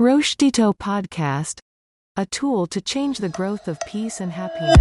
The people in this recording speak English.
Roshdito Podcast, a tool to change the growth of peace and happiness.